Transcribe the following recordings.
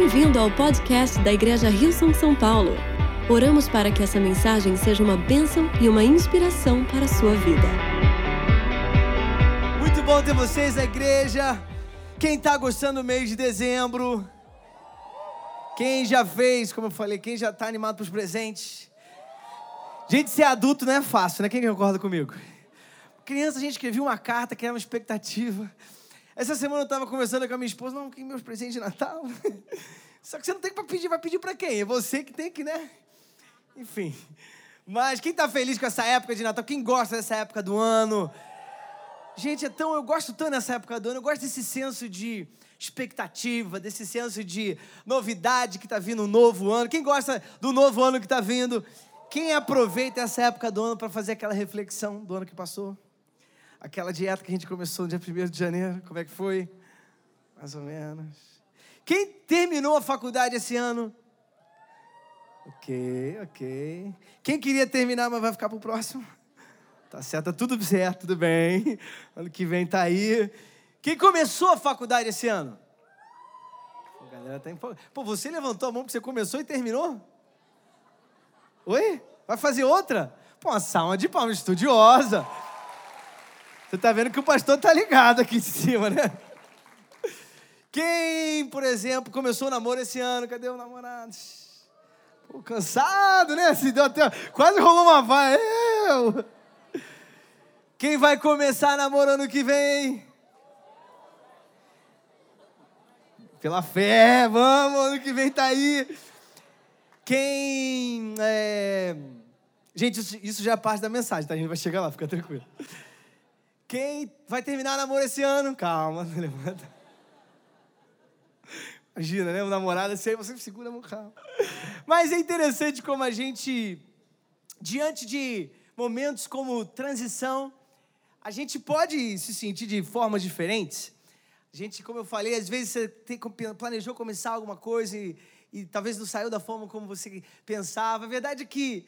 Bem-vindo ao podcast da Igreja Rio São São Paulo. Oramos para que essa mensagem seja uma bênção e uma inspiração para a sua vida. Muito bom ter vocês na igreja. Quem está gostando do mês de dezembro? Quem já fez, como eu falei, quem já está animado para os presentes? Gente, ser adulto não é fácil, né? Quem concorda comigo? Criança, a gente escrevia uma carta, que era uma expectativa. Essa semana eu estava conversando com a minha esposa, não, que meus presentes de Natal. Só que você não tem que pedir, vai pedir para quem? É você que tem que, né? Enfim. Mas quem está feliz com essa época de Natal? Quem gosta dessa época do ano? Gente, então eu gosto tanto dessa época do ano, eu gosto desse senso de expectativa, desse senso de novidade que está vindo um novo ano. Quem gosta do novo ano que está vindo? Quem aproveita essa época do ano para fazer aquela reflexão do ano que passou? Aquela dieta que a gente começou no dia 1 de janeiro, como é que foi? Mais ou menos. Quem terminou a faculdade esse ano? Ok, ok. Quem queria terminar, mas vai ficar para o próximo? Tá certo, tá tudo certo, tudo bem. Ano que vem tá aí. Quem começou a faculdade esse ano? A galera tá empolgada. Pô, você levantou a mão porque você começou e terminou? Oi? Vai fazer outra? Pô, uma salva de palmas estudiosa. Você está vendo que o pastor está ligado aqui em cima, né? Quem, por exemplo, começou o namoro esse ano? Cadê o namorado? Pô, cansado, né? Se deu até... Quase rolou uma vai. Eu. Quem vai começar namoro ano que vem? Pela fé, vamos, ano que vem tá aí. Quem. É... Gente, isso já é parte da mensagem, tá? A gente vai chegar lá, fica tranquilo. Quem vai terminar namoro esse ano? Calma, levanta. Imagina, né? O namorado assim, aí você segura a mão, calma. Mas é interessante como a gente, diante de momentos como transição, a gente pode se sentir de formas diferentes. A gente, como eu falei, às vezes você tem, planejou começar alguma coisa e, e talvez não saiu da forma como você pensava. A verdade é que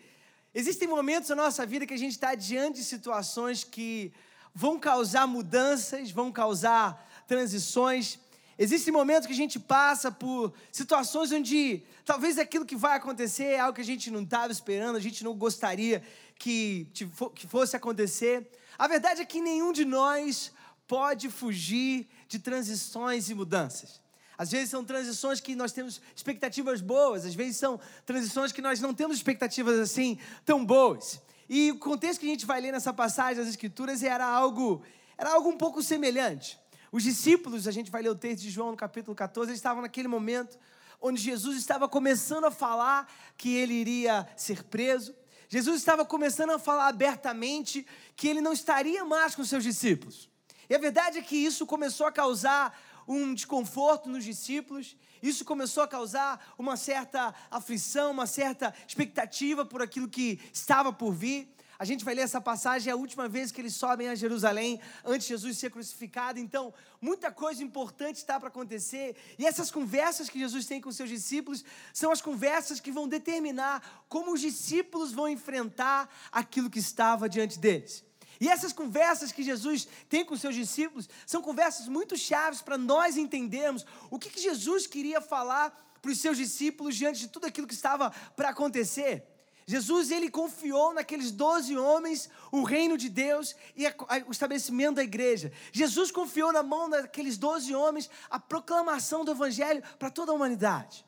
existem momentos na nossa vida que a gente está diante de situações que vão causar mudanças, vão causar transições. Existem momentos que a gente passa por situações onde talvez aquilo que vai acontecer é algo que a gente não estava esperando, a gente não gostaria que, que fosse acontecer. A verdade é que nenhum de nós pode fugir de transições e mudanças. Às vezes são transições que nós temos expectativas boas, às vezes são transições que nós não temos expectativas assim tão boas. E o contexto que a gente vai ler nessa passagem das Escrituras era algo, era algo um pouco semelhante. Os discípulos, a gente vai ler o texto de João no capítulo 14, eles estavam naquele momento onde Jesus estava começando a falar que ele iria ser preso. Jesus estava começando a falar abertamente que ele não estaria mais com seus discípulos. E a verdade é que isso começou a causar um desconforto nos discípulos, isso começou a causar uma certa aflição, uma certa expectativa por aquilo que estava por vir. A gente vai ler essa passagem, é a última vez que eles sobem a Jerusalém, antes de Jesus ser crucificado. Então, muita coisa importante está para acontecer. E essas conversas que Jesus tem com seus discípulos são as conversas que vão determinar como os discípulos vão enfrentar aquilo que estava diante deles. E essas conversas que Jesus tem com seus discípulos são conversas muito chaves para nós entendermos o que, que Jesus queria falar para os seus discípulos diante de tudo aquilo que estava para acontecer. Jesus ele confiou naqueles doze homens o reino de Deus e o estabelecimento da igreja. Jesus confiou na mão daqueles doze homens a proclamação do evangelho para toda a humanidade.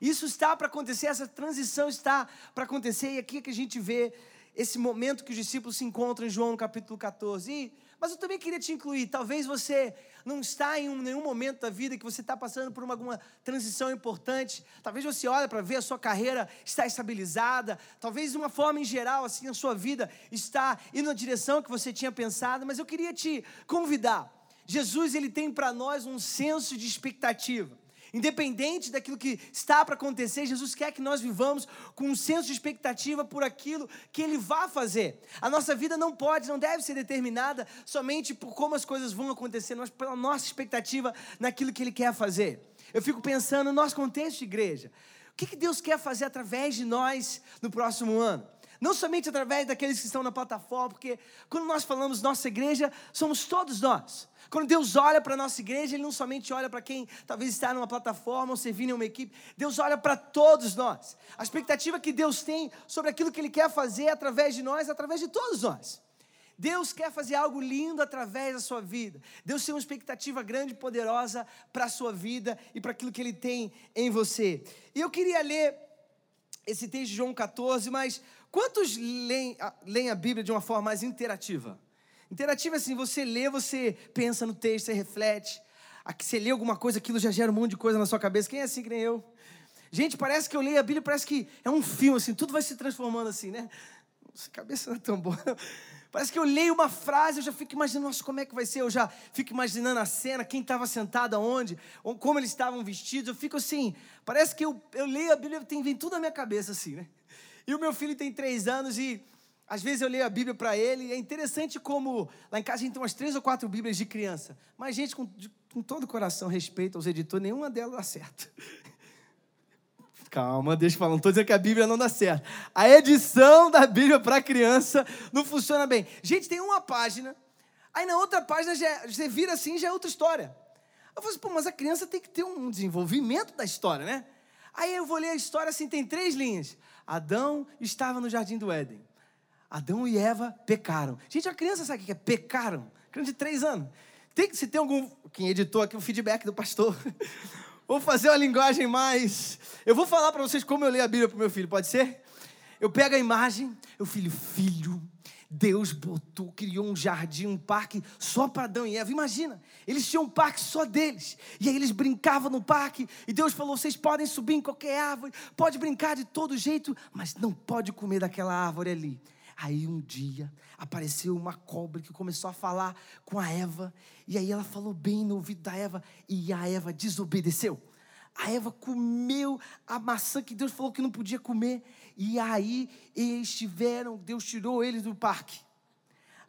Isso está para acontecer, essa transição está para acontecer e aqui é que a gente vê esse momento que os discípulos se encontram em João no capítulo 14. E, mas eu também queria te incluir. Talvez você não está em um, nenhum momento da vida que você está passando por uma, alguma transição importante. Talvez você olhe para ver a sua carreira está estabilizada. Talvez de uma forma em geral, assim, a sua vida está indo na direção que você tinha pensado. Mas eu queria te convidar. Jesus ele tem para nós um senso de expectativa. Independente daquilo que está para acontecer, Jesus quer que nós vivamos com um senso de expectativa por aquilo que Ele vai fazer. A nossa vida não pode, não deve ser determinada somente por como as coisas vão acontecer, mas pela nossa expectativa naquilo que Ele quer fazer. Eu fico pensando no nosso contexto de igreja. O que Deus quer fazer através de nós no próximo ano? Não somente através daqueles que estão na plataforma, porque quando nós falamos nossa igreja, somos todos nós. Quando Deus olha para a nossa igreja, Ele não somente olha para quem talvez está numa plataforma ou servindo em uma equipe, Deus olha para todos nós. A expectativa que Deus tem sobre aquilo que Ele quer fazer através de nós, através de todos nós. Deus quer fazer algo lindo através da sua vida. Deus tem uma expectativa grande e poderosa para a sua vida e para aquilo que Ele tem em você. E eu queria ler esse texto de João 14, mas quantos leem, leem a Bíblia de uma forma mais interativa? Interativa é assim, você lê, você pensa no texto, você reflete. Aqui você lê alguma coisa, aquilo já gera um monte de coisa na sua cabeça. Quem é assim que nem eu? Gente, parece que eu leio a Bíblia, parece que é um filme, assim, tudo vai se transformando assim, né? Nossa, cabeça não é tão boa. Parece que eu leio uma frase, eu já fico imaginando, nossa, como é que vai ser? Eu já fico imaginando a cena, quem estava sentado aonde, como eles estavam vestidos. Eu fico assim, parece que eu, eu leio a Bíblia, tem, vem tudo na minha cabeça assim, né? E o meu filho tem três anos e às vezes eu leio a Bíblia para ele. E é interessante como lá em casa a gente tem umas três ou quatro Bíblias de criança. Mas, gente, com, com todo o coração, respeito aos editores, nenhuma delas dá certo. Calma, deixa eu falar. Não estou dizendo que a Bíblia não dá certo. A edição da Bíblia para criança não funciona bem. Gente, tem uma página, aí na outra página já, é, você vira assim já é outra história. Eu falo assim, pô, mas a criança tem que ter um desenvolvimento da história, né? Aí eu vou ler a história assim, tem três linhas. Adão estava no jardim do Éden. Adão e Eva pecaram. Gente, a criança sabe o que é pecaram? Criança de três anos. Tem, se tem algum. Quem editou aqui o feedback do pastor. Vou fazer uma linguagem mais. Eu vou falar para vocês como eu leio a Bíblia para meu filho, pode ser? Eu pego a imagem, eu filho, filho, Deus botou, criou um jardim, um parque só para Adão e Eva. Imagina, eles tinham um parque só deles. E aí eles brincavam no parque. E Deus falou: vocês podem subir em qualquer árvore, pode brincar de todo jeito, mas não pode comer daquela árvore ali. Aí um dia apareceu uma cobra que começou a falar com a Eva, e aí ela falou bem no ouvido da Eva, e a Eva desobedeceu. A Eva comeu a maçã que Deus falou que não podia comer, e aí eles tiveram, Deus tirou eles do parque.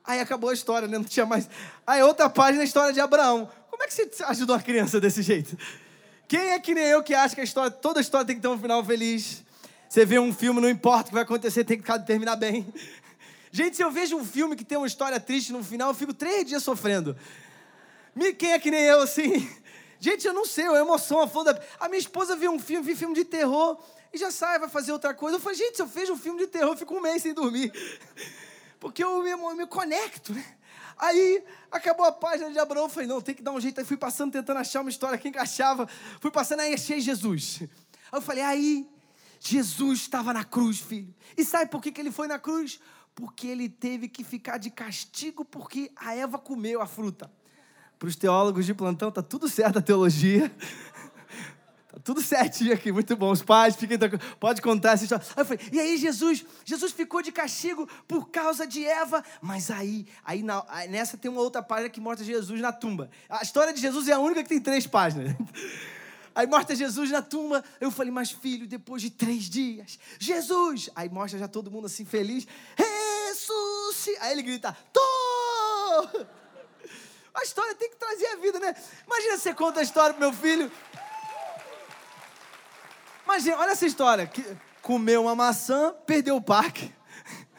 Aí acabou a história, né? Não tinha mais. Aí outra página, a história de Abraão. Como é que você ajudou a criança desse jeito? Quem é que nem eu que acha que a história, toda a história tem que ter um final feliz? Você vê um filme, não importa o que vai acontecer, tem que terminar bem. Gente, se eu vejo um filme que tem uma história triste no final, eu fico três dias sofrendo. Quem é que nem eu, assim? Gente, eu não sei, é emoção, a flor da... A minha esposa viu um filme, vi filme de terror, e já sai, vai fazer outra coisa. Eu falei, gente, se eu vejo um filme de terror, eu fico um mês sem dormir. Porque eu me, eu me conecto, né? Aí acabou a página de Abraão, eu falei, não, tem que dar um jeito. Aí fui passando, tentando achar uma história que encaixava. Fui passando, aí achei Jesus. Aí eu falei, aí Jesus estava na cruz, filho. E sabe por que, que ele foi na cruz? Porque ele teve que ficar de castigo porque a Eva comeu a fruta. Para os teólogos de plantão, tá tudo certo a teologia. Tá tudo certinho aqui, muito bom. Os pais, fiquem pode contar essa história. Aí falei, e aí Jesus, Jesus ficou de castigo por causa de Eva, mas aí, aí na, nessa tem uma outra página que mostra Jesus na tumba. A história de Jesus é a única que tem três páginas. Aí mostra Jesus na tumba. Eu falei, mas filho, depois de três dias, Jesus! Aí mostra já todo mundo assim feliz. Jesus! Aí ele grita, tô! A história tem que trazer a vida, né? Imagina você conta a história pro meu filho. Imagina, olha essa história. Que comeu uma maçã, perdeu o parque.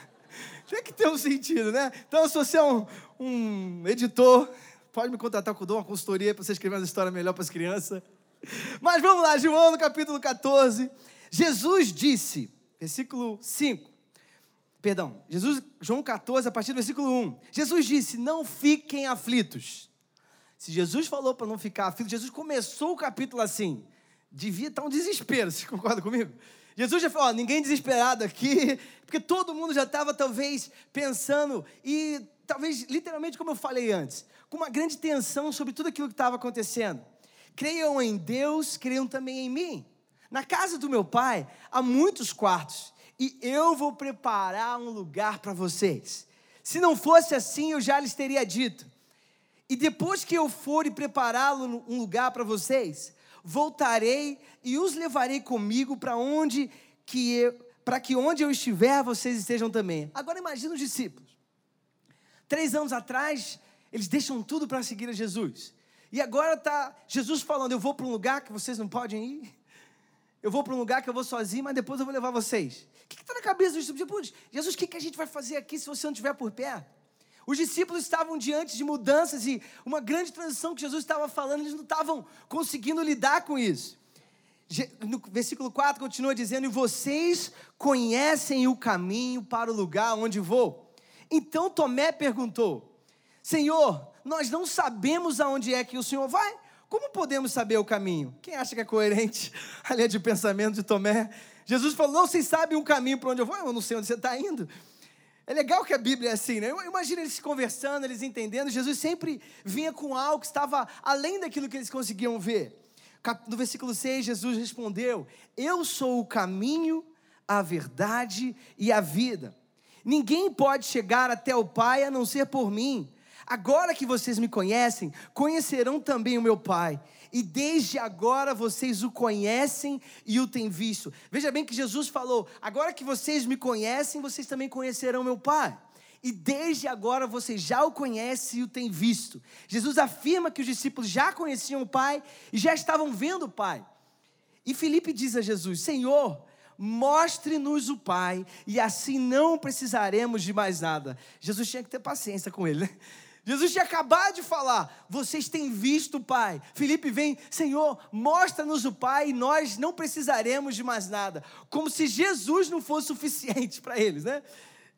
Tem que ter um sentido, né? Então, se você é um, um editor, pode me contratar com o Dom, uma consultoria para você escrever uma história melhor para as crianças. Mas vamos lá, João no capítulo 14. Jesus disse, versículo 5. Perdão, Jesus, João 14, a partir do versículo 1. Jesus disse: Não fiquem aflitos. Se Jesus falou para não ficar aflito, Jesus começou o capítulo assim. Devia estar um desespero, você concorda comigo? Jesus já falou: ó, ninguém desesperado aqui, porque todo mundo já estava talvez pensando e talvez literalmente como eu falei antes, com uma grande tensão sobre tudo aquilo que estava acontecendo. Creiam em Deus, creiam também em mim. Na casa do meu pai há muitos quartos e eu vou preparar um lugar para vocês. Se não fosse assim, eu já lhes teria dito. E depois que eu for e prepará-lo um lugar para vocês, voltarei e os levarei comigo para onde que eu, para que onde eu estiver vocês estejam também. Agora imagine os discípulos. Três anos atrás, eles deixam tudo para seguir a Jesus. E agora está Jesus falando: Eu vou para um lugar que vocês não podem ir. Eu vou para um lugar que eu vou sozinho, mas depois eu vou levar vocês. O que está na cabeça dos discípulos? Jesus, o que, que a gente vai fazer aqui se você não estiver por perto? Os discípulos estavam diante de mudanças e uma grande transição que Jesus estava falando, eles não estavam conseguindo lidar com isso. No versículo 4 continua dizendo: E vocês conhecem o caminho para o lugar onde vou. Então Tomé perguntou: Senhor, nós não sabemos aonde é que o Senhor vai. Como podemos saber o caminho? Quem acha que é coerente a linha de pensamento de Tomé? Jesus falou: Não, vocês sabem o caminho para onde eu vou, eu não sei onde você está indo. É legal que a Bíblia é assim, né? Imagina eles conversando, eles entendendo. Jesus sempre vinha com algo que estava além daquilo que eles conseguiam ver. No versículo 6, Jesus respondeu: Eu sou o caminho, a verdade e a vida. Ninguém pode chegar até o Pai a não ser por mim. Agora que vocês me conhecem, conhecerão também o meu Pai. E desde agora vocês o conhecem e o têm visto. Veja bem que Jesus falou: agora que vocês me conhecem, vocês também conhecerão meu Pai. E desde agora vocês já o conhecem e o têm visto. Jesus afirma que os discípulos já conheciam o Pai e já estavam vendo o Pai. E Felipe diz a Jesus: Senhor, mostre-nos o Pai, e assim não precisaremos de mais nada. Jesus tinha que ter paciência com ele, né? Jesus tinha acabado de falar: vocês têm visto o Pai. Felipe vem, Senhor, mostra-nos o Pai e nós não precisaremos de mais nada. Como se Jesus não fosse suficiente para eles, né?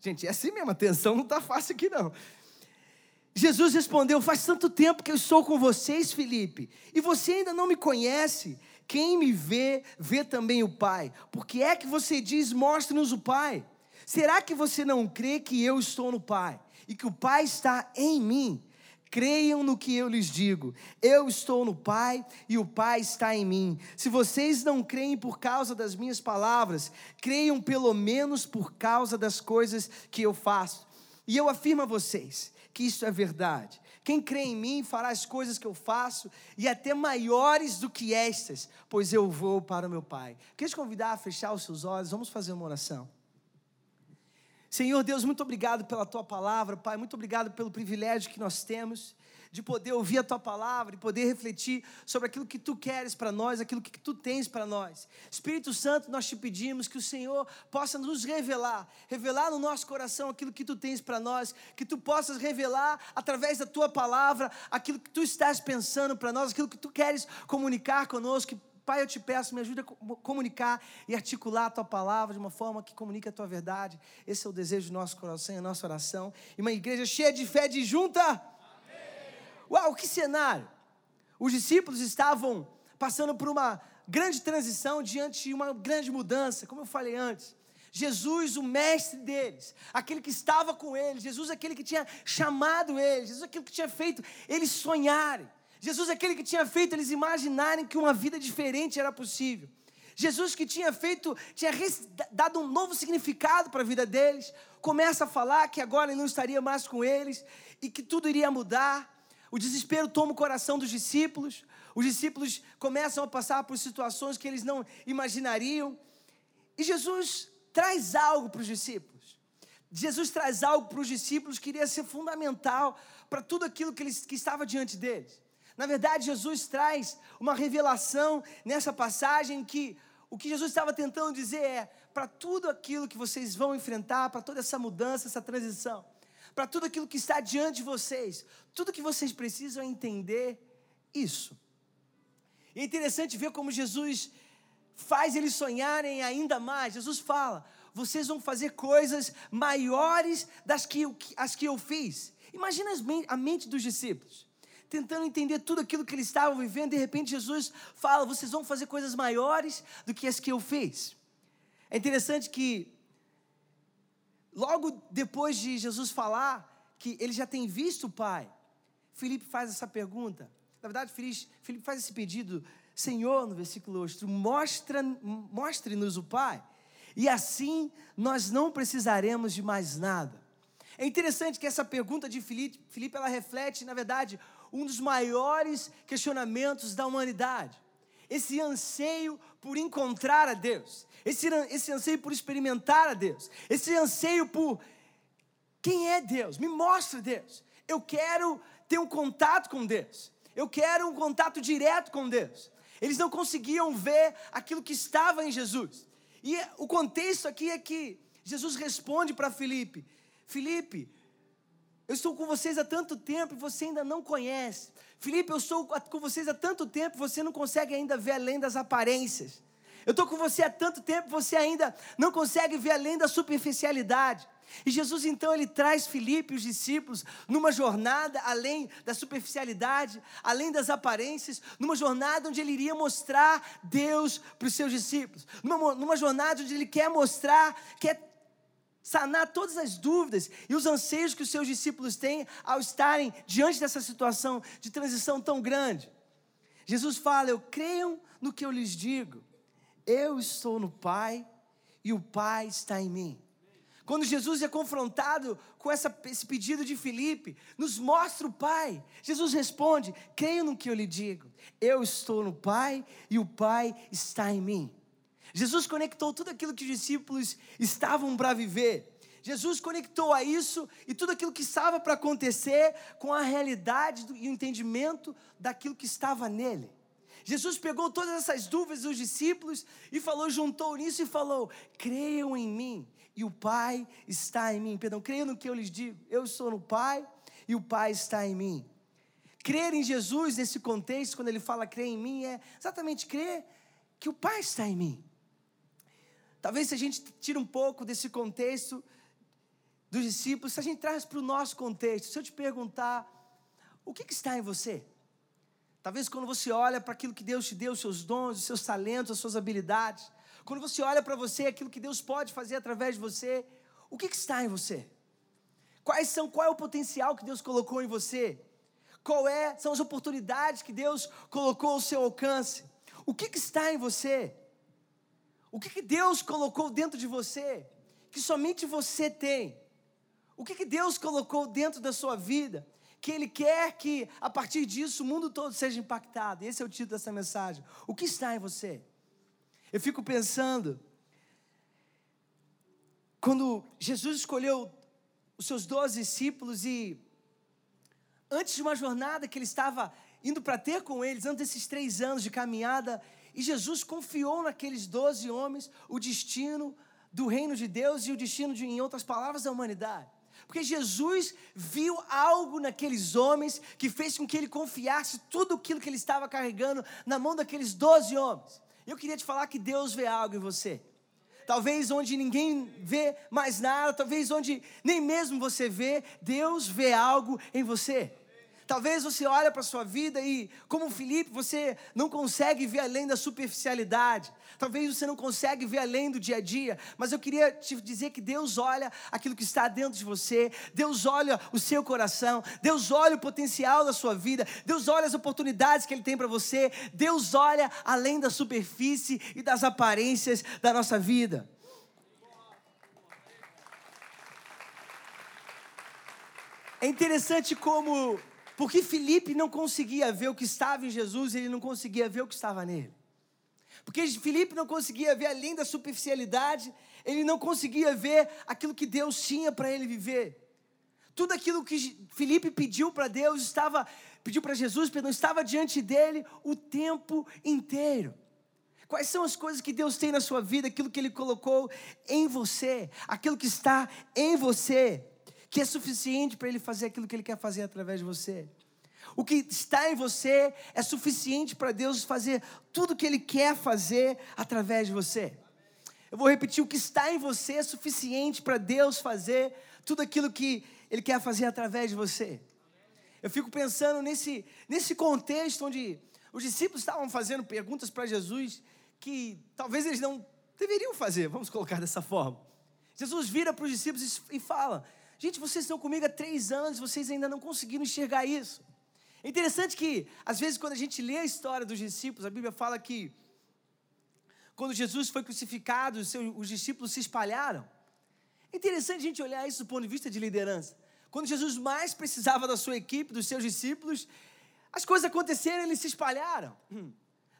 Gente, é assim mesmo, a tensão não está fácil aqui não. Jesus respondeu: Faz tanto tempo que eu estou com vocês, Felipe, e você ainda não me conhece. Quem me vê, vê também o Pai. Porque é que você diz: Mostre-nos o Pai. Será que você não crê que eu estou no Pai? E que o Pai está em mim. Creiam no que eu lhes digo. Eu estou no Pai e o Pai está em mim. Se vocês não creem por causa das minhas palavras, creiam pelo menos por causa das coisas que eu faço. E eu afirmo a vocês que isso é verdade. Quem crê em mim fará as coisas que eu faço e até maiores do que estas, pois eu vou para o meu Pai. Queria te convidar a fechar os seus olhos, vamos fazer uma oração. Senhor Deus, muito obrigado pela tua palavra, Pai, muito obrigado pelo privilégio que nós temos de poder ouvir a tua palavra e poder refletir sobre aquilo que tu queres para nós, aquilo que tu tens para nós. Espírito Santo, nós te pedimos que o Senhor possa nos revelar, revelar no nosso coração aquilo que tu tens para nós, que tu possas revelar através da tua palavra aquilo que tu estás pensando para nós, aquilo que tu queres comunicar conosco, Pai, eu te peço, me ajude a comunicar e articular a tua palavra de uma forma que comunique a tua verdade. Esse é o desejo do nosso coração, a nossa oração. E uma igreja cheia de fé de junta. Amém. Uau, que cenário! Os discípulos estavam passando por uma grande transição diante de uma grande mudança, como eu falei antes. Jesus, o mestre deles, aquele que estava com eles, Jesus, aquele que tinha chamado eles, Jesus, aquele que tinha feito eles sonharem. Jesus é aquele que tinha feito eles imaginarem que uma vida diferente era possível. Jesus que tinha feito, tinha dado um novo significado para a vida deles, começa a falar que agora ele não estaria mais com eles e que tudo iria mudar. O desespero toma o coração dos discípulos. Os discípulos começam a passar por situações que eles não imaginariam. E Jesus traz algo para os discípulos. Jesus traz algo para os discípulos que iria ser fundamental para tudo aquilo que, eles, que estava diante deles. Na verdade, Jesus traz uma revelação nessa passagem que o que Jesus estava tentando dizer é: para tudo aquilo que vocês vão enfrentar, para toda essa mudança, essa transição, para tudo aquilo que está diante de vocês, tudo que vocês precisam entender isso. E é interessante ver como Jesus faz eles sonharem ainda mais. Jesus fala: vocês vão fazer coisas maiores das que as que eu fiz. Imagina a mente dos discípulos tentando entender tudo aquilo que eles estavam vivendo, de repente Jesus fala: vocês vão fazer coisas maiores do que as que eu fiz. É interessante que, logo depois de Jesus falar que ele já tem visto o Pai, Felipe faz essa pergunta. Na verdade, Felipe faz esse pedido: Senhor, no versículo 8, mostre-nos o Pai, e assim nós não precisaremos de mais nada. É interessante que essa pergunta de Filipe, Filipe ela reflete, na verdade, um dos maiores questionamentos da humanidade. Esse anseio por encontrar a Deus, esse, esse anseio por experimentar a Deus, esse anseio por quem é Deus, me mostra Deus. Eu quero ter um contato com Deus, eu quero um contato direto com Deus. Eles não conseguiam ver aquilo que estava em Jesus. E o contexto aqui é que Jesus responde para Felipe: Felipe, eu estou com vocês há tanto tempo e você ainda não conhece. Felipe, eu estou com vocês há tanto tempo e você não consegue ainda ver além das aparências. Eu estou com você há tanto tempo, você ainda não consegue ver além da superficialidade. E Jesus então ele traz Filipe e os discípulos numa jornada além da superficialidade, além das aparências, numa jornada onde ele iria mostrar Deus para os seus discípulos, numa, numa jornada onde ele quer mostrar, quer sanar todas as dúvidas e os anseios que os seus discípulos têm ao estarem diante dessa situação de transição tão grande. Jesus fala: Eu creio no que eu lhes digo, eu estou no Pai e o Pai está em mim. Quando Jesus é confrontado com essa, esse pedido de Filipe, nos mostra o Pai. Jesus responde: Creio no que eu lhe digo. Eu estou no Pai e o Pai está em mim. Jesus conectou tudo aquilo que os discípulos estavam para viver. Jesus conectou a isso e tudo aquilo que estava para acontecer com a realidade e o entendimento daquilo que estava nele. Jesus pegou todas essas dúvidas dos discípulos e falou, juntou nisso e falou: creiam em mim e o Pai está em mim. Perdão, creiam no que eu lhes digo. Eu estou no Pai e o Pai está em mim. Crer em Jesus nesse contexto, quando ele fala crer em mim, é exatamente crer que o Pai está em mim. Talvez se a gente tira um pouco desse contexto dos discípulos, se a gente traz para o nosso contexto, se eu te perguntar, o que, que está em você? Talvez quando você olha para aquilo que Deus te deu, os seus dons, os seus talentos, as suas habilidades, quando você olha para você, aquilo que Deus pode fazer através de você, o que, que está em você? Quais são, qual é o potencial que Deus colocou em você? Qual é, são as oportunidades que Deus colocou ao seu alcance? O que, que está em você? O que, que Deus colocou dentro de você que somente você tem? O que, que Deus colocou dentro da sua vida que Ele quer que a partir disso o mundo todo seja impactado? Esse é o título dessa mensagem. O que está em você? Eu fico pensando, quando Jesus escolheu os seus doze discípulos e antes de uma jornada que ele estava indo para ter com eles, antes desses três anos de caminhada, e Jesus confiou naqueles doze homens o destino do reino de Deus e o destino, de, em outras palavras, da humanidade. Porque Jesus viu algo naqueles homens que fez com que ele confiasse tudo aquilo que ele estava carregando na mão daqueles doze homens. Eu queria te falar que Deus vê algo em você. Talvez onde ninguém vê mais nada, talvez onde nem mesmo você vê, Deus vê algo em você. Talvez você olhe para a sua vida e, como Felipe, você não consegue ver além da superficialidade. Talvez você não consegue ver além do dia a dia. Mas eu queria te dizer que Deus olha aquilo que está dentro de você. Deus olha o seu coração. Deus olha o potencial da sua vida. Deus olha as oportunidades que Ele tem para você. Deus olha além da superfície e das aparências da nossa vida. É interessante como porque Felipe não conseguia ver o que estava em Jesus, ele não conseguia ver o que estava nele. Porque Felipe não conseguia ver além da superficialidade, ele não conseguia ver aquilo que Deus tinha para ele viver. Tudo aquilo que Felipe pediu para Deus estava, pediu para Jesus, perdão, estava diante dele o tempo inteiro. Quais são as coisas que Deus tem na sua vida, aquilo que Ele colocou em você, aquilo que está em você que é suficiente para Ele fazer aquilo que Ele quer fazer através de você. O que está em você é suficiente para Deus fazer tudo o que Ele quer fazer através de você. Eu vou repetir: o que está em você é suficiente para Deus fazer tudo aquilo que Ele quer fazer através de você. Eu fico pensando nesse, nesse contexto onde os discípulos estavam fazendo perguntas para Jesus que talvez eles não deveriam fazer, vamos colocar dessa forma. Jesus vira para os discípulos e fala: Gente, vocês estão comigo há três anos, vocês ainda não conseguiram enxergar isso. É interessante que, às vezes, quando a gente lê a história dos discípulos, a Bíblia fala que quando Jesus foi crucificado, os, seus, os discípulos se espalharam. É interessante a gente olhar isso do ponto de vista de liderança. Quando Jesus mais precisava da sua equipe, dos seus discípulos, as coisas aconteceram, eles se espalharam. Hum.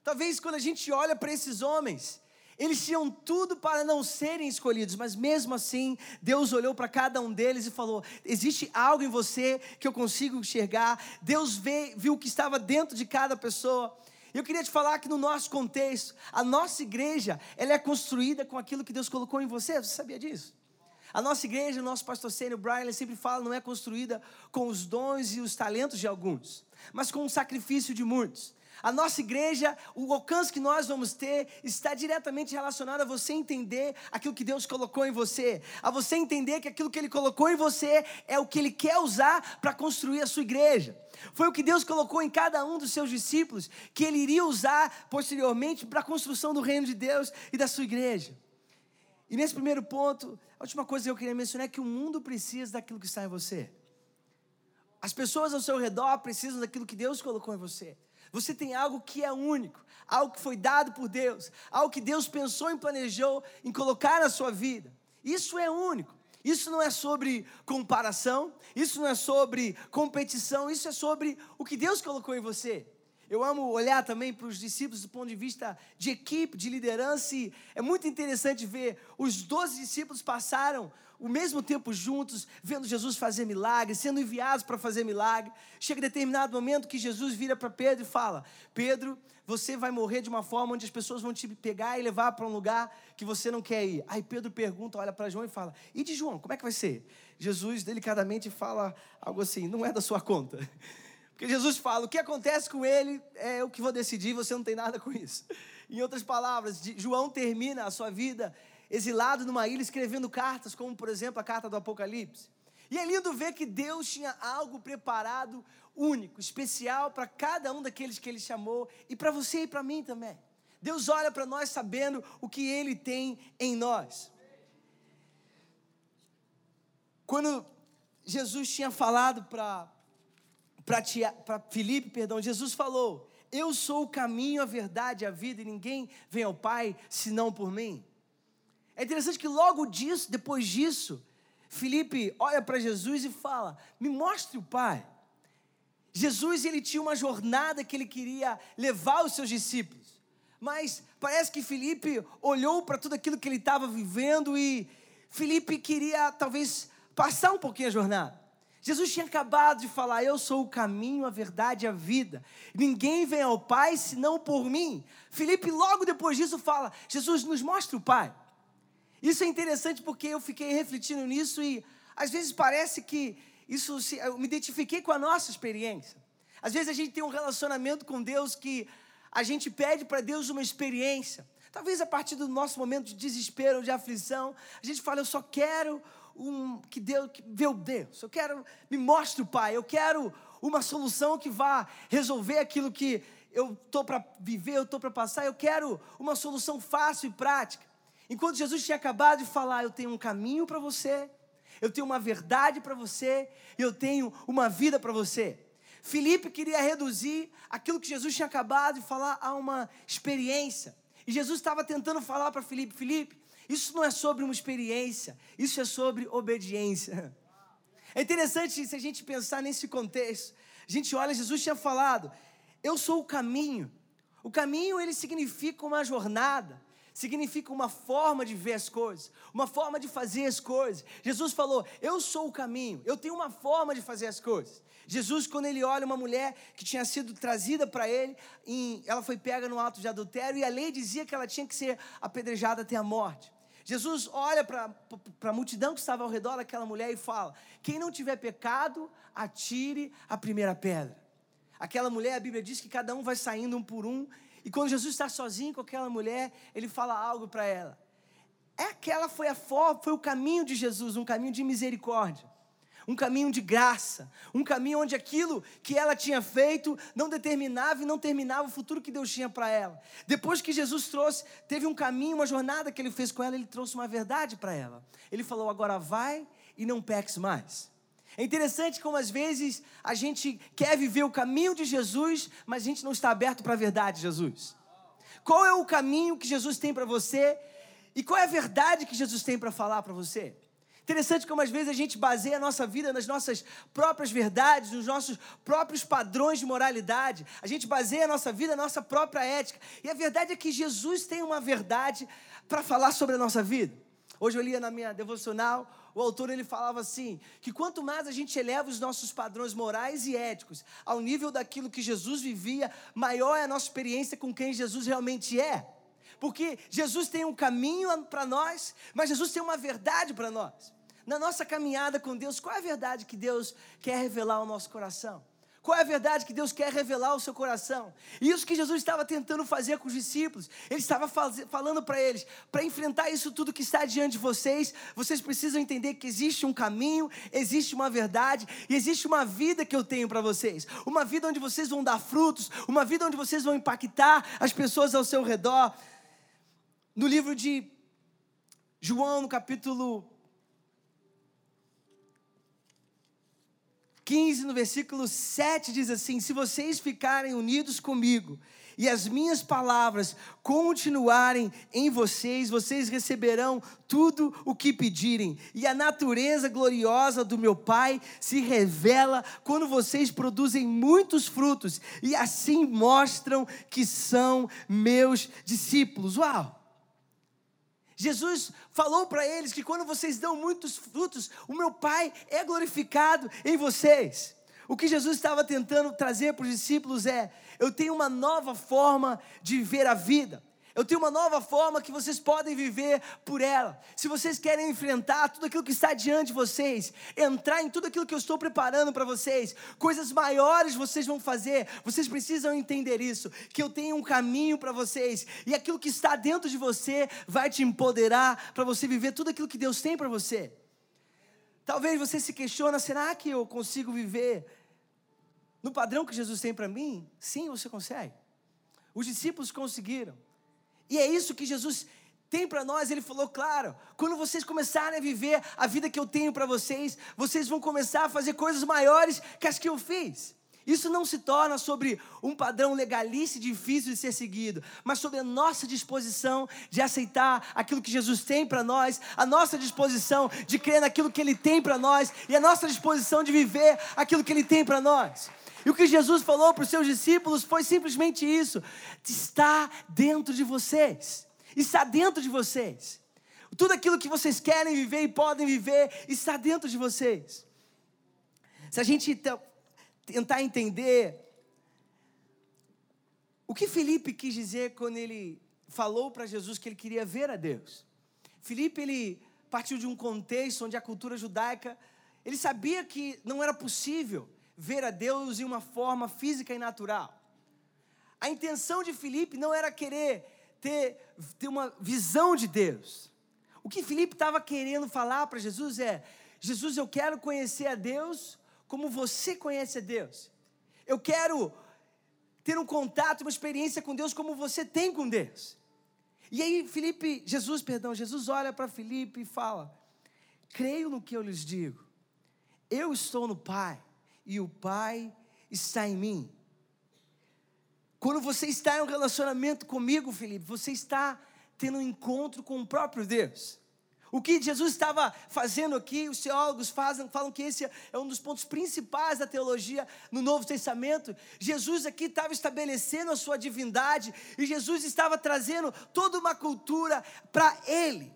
Talvez quando a gente olha para esses homens, eles tinham tudo para não serem escolhidos, mas mesmo assim, Deus olhou para cada um deles e falou: existe algo em você que eu consigo enxergar. Deus viu o que estava dentro de cada pessoa. Eu queria te falar que no nosso contexto, a nossa igreja, ela é construída com aquilo que Deus colocou em você. Você sabia disso? A nossa igreja, o nosso pastor Sênio Brian, ele sempre fala, não é construída com os dons e os talentos de alguns, mas com o sacrifício de muitos. A nossa igreja, o alcance que nós vamos ter, está diretamente relacionado a você entender aquilo que Deus colocou em você, a você entender que aquilo que Ele colocou em você é o que Ele quer usar para construir a sua igreja. Foi o que Deus colocou em cada um dos seus discípulos, que Ele iria usar posteriormente para a construção do reino de Deus e da sua igreja. E nesse primeiro ponto, a última coisa que eu queria mencionar é que o mundo precisa daquilo que está em você. As pessoas ao seu redor precisam daquilo que Deus colocou em você. Você tem algo que é único, algo que foi dado por Deus, algo que Deus pensou e planejou em colocar na sua vida. Isso é único. Isso não é sobre comparação, isso não é sobre competição, isso é sobre o que Deus colocou em você. Eu amo olhar também para os discípulos do ponto de vista de equipe, de liderança, e é muito interessante ver os doze discípulos passaram o mesmo tempo juntos, vendo Jesus fazer milagres, sendo enviados para fazer milagre. Chega determinado momento que Jesus vira para Pedro e fala: Pedro, você vai morrer de uma forma onde as pessoas vão te pegar e levar para um lugar que você não quer ir. Aí Pedro pergunta, olha para João e fala: E de João, como é que vai ser? Jesus delicadamente fala algo assim: Não é da sua conta. Porque Jesus fala: o que acontece com ele é o que vou decidir, você não tem nada com isso. Em outras palavras, João termina a sua vida exilado numa ilha escrevendo cartas, como por exemplo a carta do Apocalipse. E é lindo ver que Deus tinha algo preparado único, especial para cada um daqueles que Ele chamou e para você e para mim também. Deus olha para nós sabendo o que Ele tem em nós. Quando Jesus tinha falado para para Filipe, perdão, Jesus falou: Eu sou o caminho, a verdade, a vida, e ninguém vem ao Pai senão por mim. É interessante que logo disso, depois disso, Felipe olha para Jesus e fala: Me mostre o Pai. Jesus ele tinha uma jornada que ele queria levar os seus discípulos, mas parece que Felipe olhou para tudo aquilo que ele estava vivendo e Felipe queria talvez passar um pouquinho a jornada. Jesus tinha acabado de falar: Eu sou o caminho, a verdade e a vida. Ninguém vem ao Pai senão por mim. Felipe logo depois disso fala: Jesus, nos mostre o Pai. Isso é interessante porque eu fiquei refletindo nisso e às vezes parece que isso se, eu me identifiquei com a nossa experiência. Às vezes a gente tem um relacionamento com Deus que a gente pede para Deus uma experiência. Talvez a partir do nosso momento de desespero ou de aflição, a gente fala, eu só quero um, que Deus, que, o Deus, eu quero, me mostre o Pai, eu quero uma solução que vá resolver aquilo que eu estou para viver, eu estou para passar, eu quero uma solução fácil e prática. Enquanto Jesus tinha acabado de falar, eu tenho um caminho para você, eu tenho uma verdade para você, eu tenho uma vida para você. Filipe queria reduzir aquilo que Jesus tinha acabado de falar a uma experiência. E Jesus estava tentando falar para Filipe: Filipe, isso não é sobre uma experiência, isso é sobre obediência. É interessante se a gente pensar nesse contexto. A gente olha, Jesus tinha falado: Eu sou o caminho. O caminho ele significa uma jornada significa uma forma de ver as coisas, uma forma de fazer as coisas. Jesus falou: Eu sou o caminho, eu tenho uma forma de fazer as coisas. Jesus, quando ele olha uma mulher que tinha sido trazida para ele, ela foi pega no ato de adultério e a lei dizia que ela tinha que ser apedrejada até a morte. Jesus olha para a multidão que estava ao redor daquela mulher e fala: Quem não tiver pecado, atire a primeira pedra. Aquela mulher, a Bíblia diz que cada um vai saindo um por um e quando Jesus está sozinho com aquela mulher, ele fala algo para ela. É aquela foi a forma, foi o caminho de Jesus, um caminho de misericórdia, um caminho de graça, um caminho onde aquilo que ela tinha feito não determinava e não terminava o futuro que Deus tinha para ela. Depois que Jesus trouxe, teve um caminho, uma jornada que ele fez com ela, ele trouxe uma verdade para ela. Ele falou: agora vai e não peques mais. É interessante como às vezes a gente quer viver o caminho de Jesus, mas a gente não está aberto para a verdade de Jesus. Qual é o caminho que Jesus tem para você e qual é a verdade que Jesus tem para falar para você? Interessante como às vezes a gente baseia a nossa vida nas nossas próprias verdades, nos nossos próprios padrões de moralidade. A gente baseia a nossa vida na nossa própria ética. E a verdade é que Jesus tem uma verdade para falar sobre a nossa vida. Hoje eu lia na minha devocional, o autor ele falava assim, que quanto mais a gente eleva os nossos padrões morais e éticos ao nível daquilo que Jesus vivia, maior é a nossa experiência com quem Jesus realmente é. Porque Jesus tem um caminho para nós, mas Jesus tem uma verdade para nós. Na nossa caminhada com Deus, qual é a verdade que Deus quer revelar ao nosso coração? Qual é a verdade que Deus quer revelar ao seu coração? E isso que Jesus estava tentando fazer com os discípulos. Ele estava falando para eles: para enfrentar isso tudo que está diante de vocês, vocês precisam entender que existe um caminho, existe uma verdade e existe uma vida que eu tenho para vocês. Uma vida onde vocês vão dar frutos, uma vida onde vocês vão impactar as pessoas ao seu redor. No livro de João, no capítulo 15, no versículo 7, diz assim: Se vocês ficarem unidos comigo e as minhas palavras continuarem em vocês, vocês receberão tudo o que pedirem. E a natureza gloriosa do meu Pai se revela quando vocês produzem muitos frutos e assim mostram que são meus discípulos. Uau! Jesus falou para eles que quando vocês dão muitos frutos, o meu Pai é glorificado em vocês. O que Jesus estava tentando trazer para os discípulos é: eu tenho uma nova forma de ver a vida. Eu tenho uma nova forma que vocês podem viver por ela. Se vocês querem enfrentar tudo aquilo que está diante de vocês, entrar em tudo aquilo que eu estou preparando para vocês, coisas maiores vocês vão fazer, vocês precisam entender isso, que eu tenho um caminho para vocês, e aquilo que está dentro de você vai te empoderar para você viver tudo aquilo que Deus tem para você. Talvez você se questiona, será que eu consigo viver no padrão que Jesus tem para mim? Sim, você consegue. Os discípulos conseguiram. E é isso que Jesus tem para nós, ele falou, claro, quando vocês começarem a viver a vida que eu tenho para vocês, vocês vão começar a fazer coisas maiores que as que eu fiz. Isso não se torna sobre um padrão legalista e difícil de ser seguido, mas sobre a nossa disposição de aceitar aquilo que Jesus tem para nós, a nossa disposição de crer naquilo que Ele tem para nós e a nossa disposição de viver aquilo que Ele tem para nós. E o que Jesus falou para os seus discípulos foi simplesmente isso: está dentro de vocês, está dentro de vocês. Tudo aquilo que vocês querem viver e podem viver está dentro de vocês. Se a gente tentar entender o que Felipe quis dizer quando ele falou para Jesus que ele queria ver a Deus. Felipe ele partiu de um contexto onde a cultura judaica ele sabia que não era possível ver a Deus em uma forma física e natural. A intenção de Filipe não era querer ter, ter uma visão de Deus. O que Filipe estava querendo falar para Jesus é: Jesus, eu quero conhecer a Deus como você conhece a Deus. Eu quero ter um contato, uma experiência com Deus como você tem com Deus. E aí Felipe, Jesus, perdão, Jesus olha para Felipe e fala: Creio no que eu lhes digo. Eu estou no Pai e o Pai está em mim. Quando você está em um relacionamento comigo, Felipe, você está tendo um encontro com o próprio Deus. O que Jesus estava fazendo aqui, os teólogos fazem, falam que esse é um dos pontos principais da teologia no Novo Testamento. Jesus aqui estava estabelecendo a sua divindade e Jesus estava trazendo toda uma cultura para ele.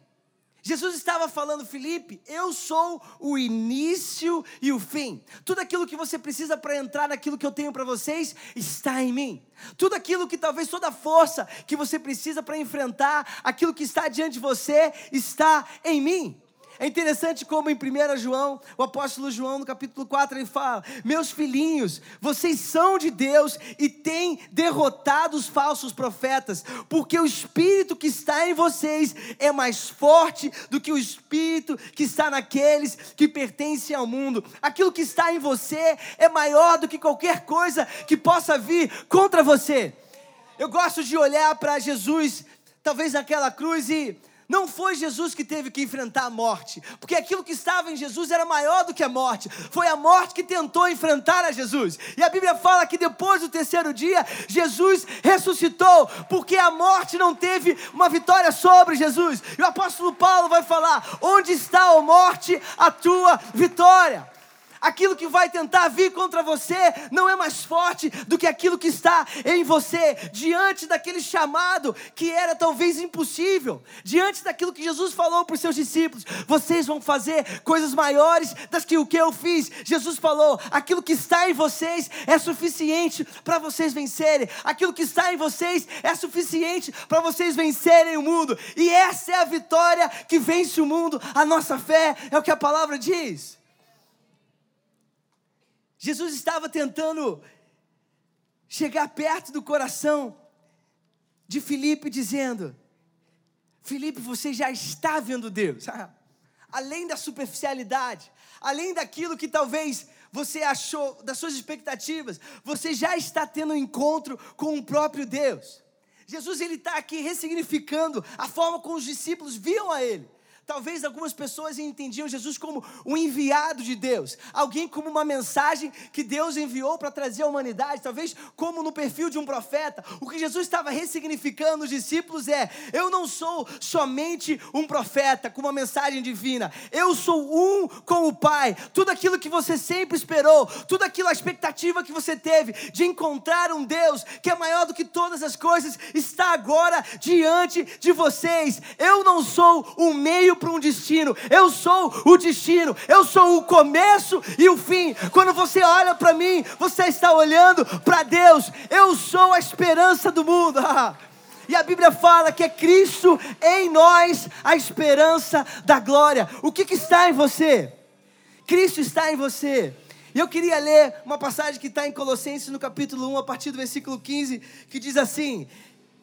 Jesus estava falando, Felipe, eu sou o início e o fim. Tudo aquilo que você precisa para entrar naquilo que eu tenho para vocês está em mim. Tudo aquilo que talvez toda a força que você precisa para enfrentar aquilo que está diante de você está em mim. É interessante como em 1 João, o apóstolo João, no capítulo 4, ele fala: Meus filhinhos, vocês são de Deus e têm derrotado os falsos profetas, porque o espírito que está em vocês é mais forte do que o espírito que está naqueles que pertencem ao mundo. Aquilo que está em você é maior do que qualquer coisa que possa vir contra você. Eu gosto de olhar para Jesus, talvez naquela cruz, e não foi Jesus que teve que enfrentar a morte, porque aquilo que estava em Jesus era maior do que a morte. Foi a morte que tentou enfrentar a Jesus. E a Bíblia fala que depois do terceiro dia, Jesus ressuscitou, porque a morte não teve uma vitória sobre Jesus. E o apóstolo Paulo vai falar: Onde está, a morte, a tua vitória? Aquilo que vai tentar vir contra você não é mais forte do que aquilo que está em você, diante daquele chamado que era talvez impossível, diante daquilo que Jesus falou para os seus discípulos: vocês vão fazer coisas maiores das que o que eu fiz. Jesus falou: aquilo que está em vocês é suficiente para vocês vencerem, aquilo que está em vocês é suficiente para vocês vencerem o mundo, e essa é a vitória que vence o mundo, a nossa fé, é o que a palavra diz. Jesus estava tentando chegar perto do coração de Filipe, dizendo: Filipe, você já está vendo Deus. além da superficialidade, além daquilo que talvez você achou, das suas expectativas, você já está tendo um encontro com o próprio Deus. Jesus ele está aqui ressignificando a forma como os discípulos viam a Ele. Talvez algumas pessoas entendiam Jesus como um enviado de Deus, alguém como uma mensagem que Deus enviou para trazer à humanidade, talvez como no perfil de um profeta. O que Jesus estava ressignificando os discípulos é: eu não sou somente um profeta com uma mensagem divina, eu sou um com o Pai. Tudo aquilo que você sempre esperou, tudo aquilo, a expectativa que você teve de encontrar um Deus que é maior do que todas as coisas, está agora diante de vocês. Eu não sou um meio para um destino. Eu sou o destino. Eu sou o começo e o fim. Quando você olha para mim, você está olhando para Deus. Eu sou a esperança do mundo. E a Bíblia fala que é Cristo em nós a esperança da glória. O que, que está em você? Cristo está em você. E eu queria ler uma passagem que está em Colossenses, no capítulo 1, a partir do versículo 15, que diz assim: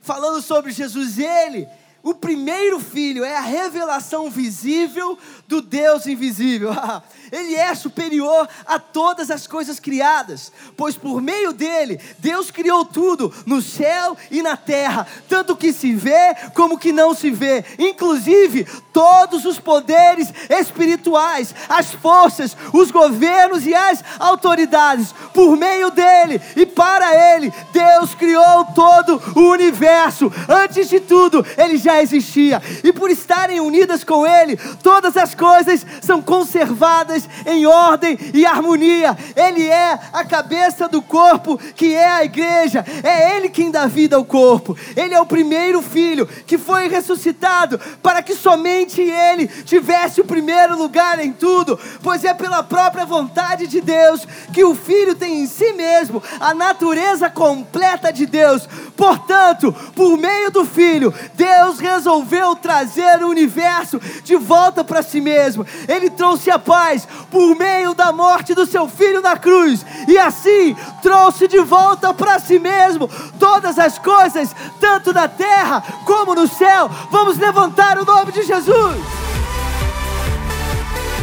falando sobre Jesus, ele o primeiro filho é a revelação visível do Deus invisível. Ele é superior a todas as coisas criadas, pois por meio dele Deus criou tudo no céu e na terra, tanto que se vê como que não se vê, inclusive todos os poderes espirituais, as forças, os governos e as autoridades. Por meio dele e para ele, Deus criou todo o universo. Antes de tudo, ele já existia, e por estarem unidas com ele, todas as coisas são conservadas em ordem e harmonia. Ele é a cabeça do corpo, que é a igreja. É ele quem dá vida ao corpo. Ele é o primeiro filho que foi ressuscitado para que somente ele tivesse o primeiro lugar em tudo, pois é pela própria vontade de Deus que o filho tem em si mesmo a natureza completa de Deus. Portanto, por meio do filho, Deus resolveu trazer o universo de volta para si mesmo. Ele trouxe a paz por meio da morte do seu filho na cruz, e assim trouxe de volta para si mesmo todas as coisas, tanto na terra como no céu. Vamos levantar o nome de Jesus.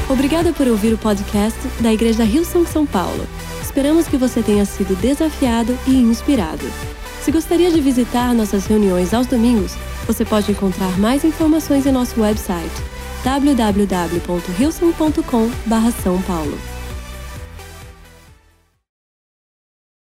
Obrigada por ouvir o podcast da Igreja Rio São São Paulo. Esperamos que você tenha sido desafiado e inspirado. Se gostaria de visitar nossas reuniões aos domingos, você pode encontrar mais informações em nosso website www.rilson.com/são paulo.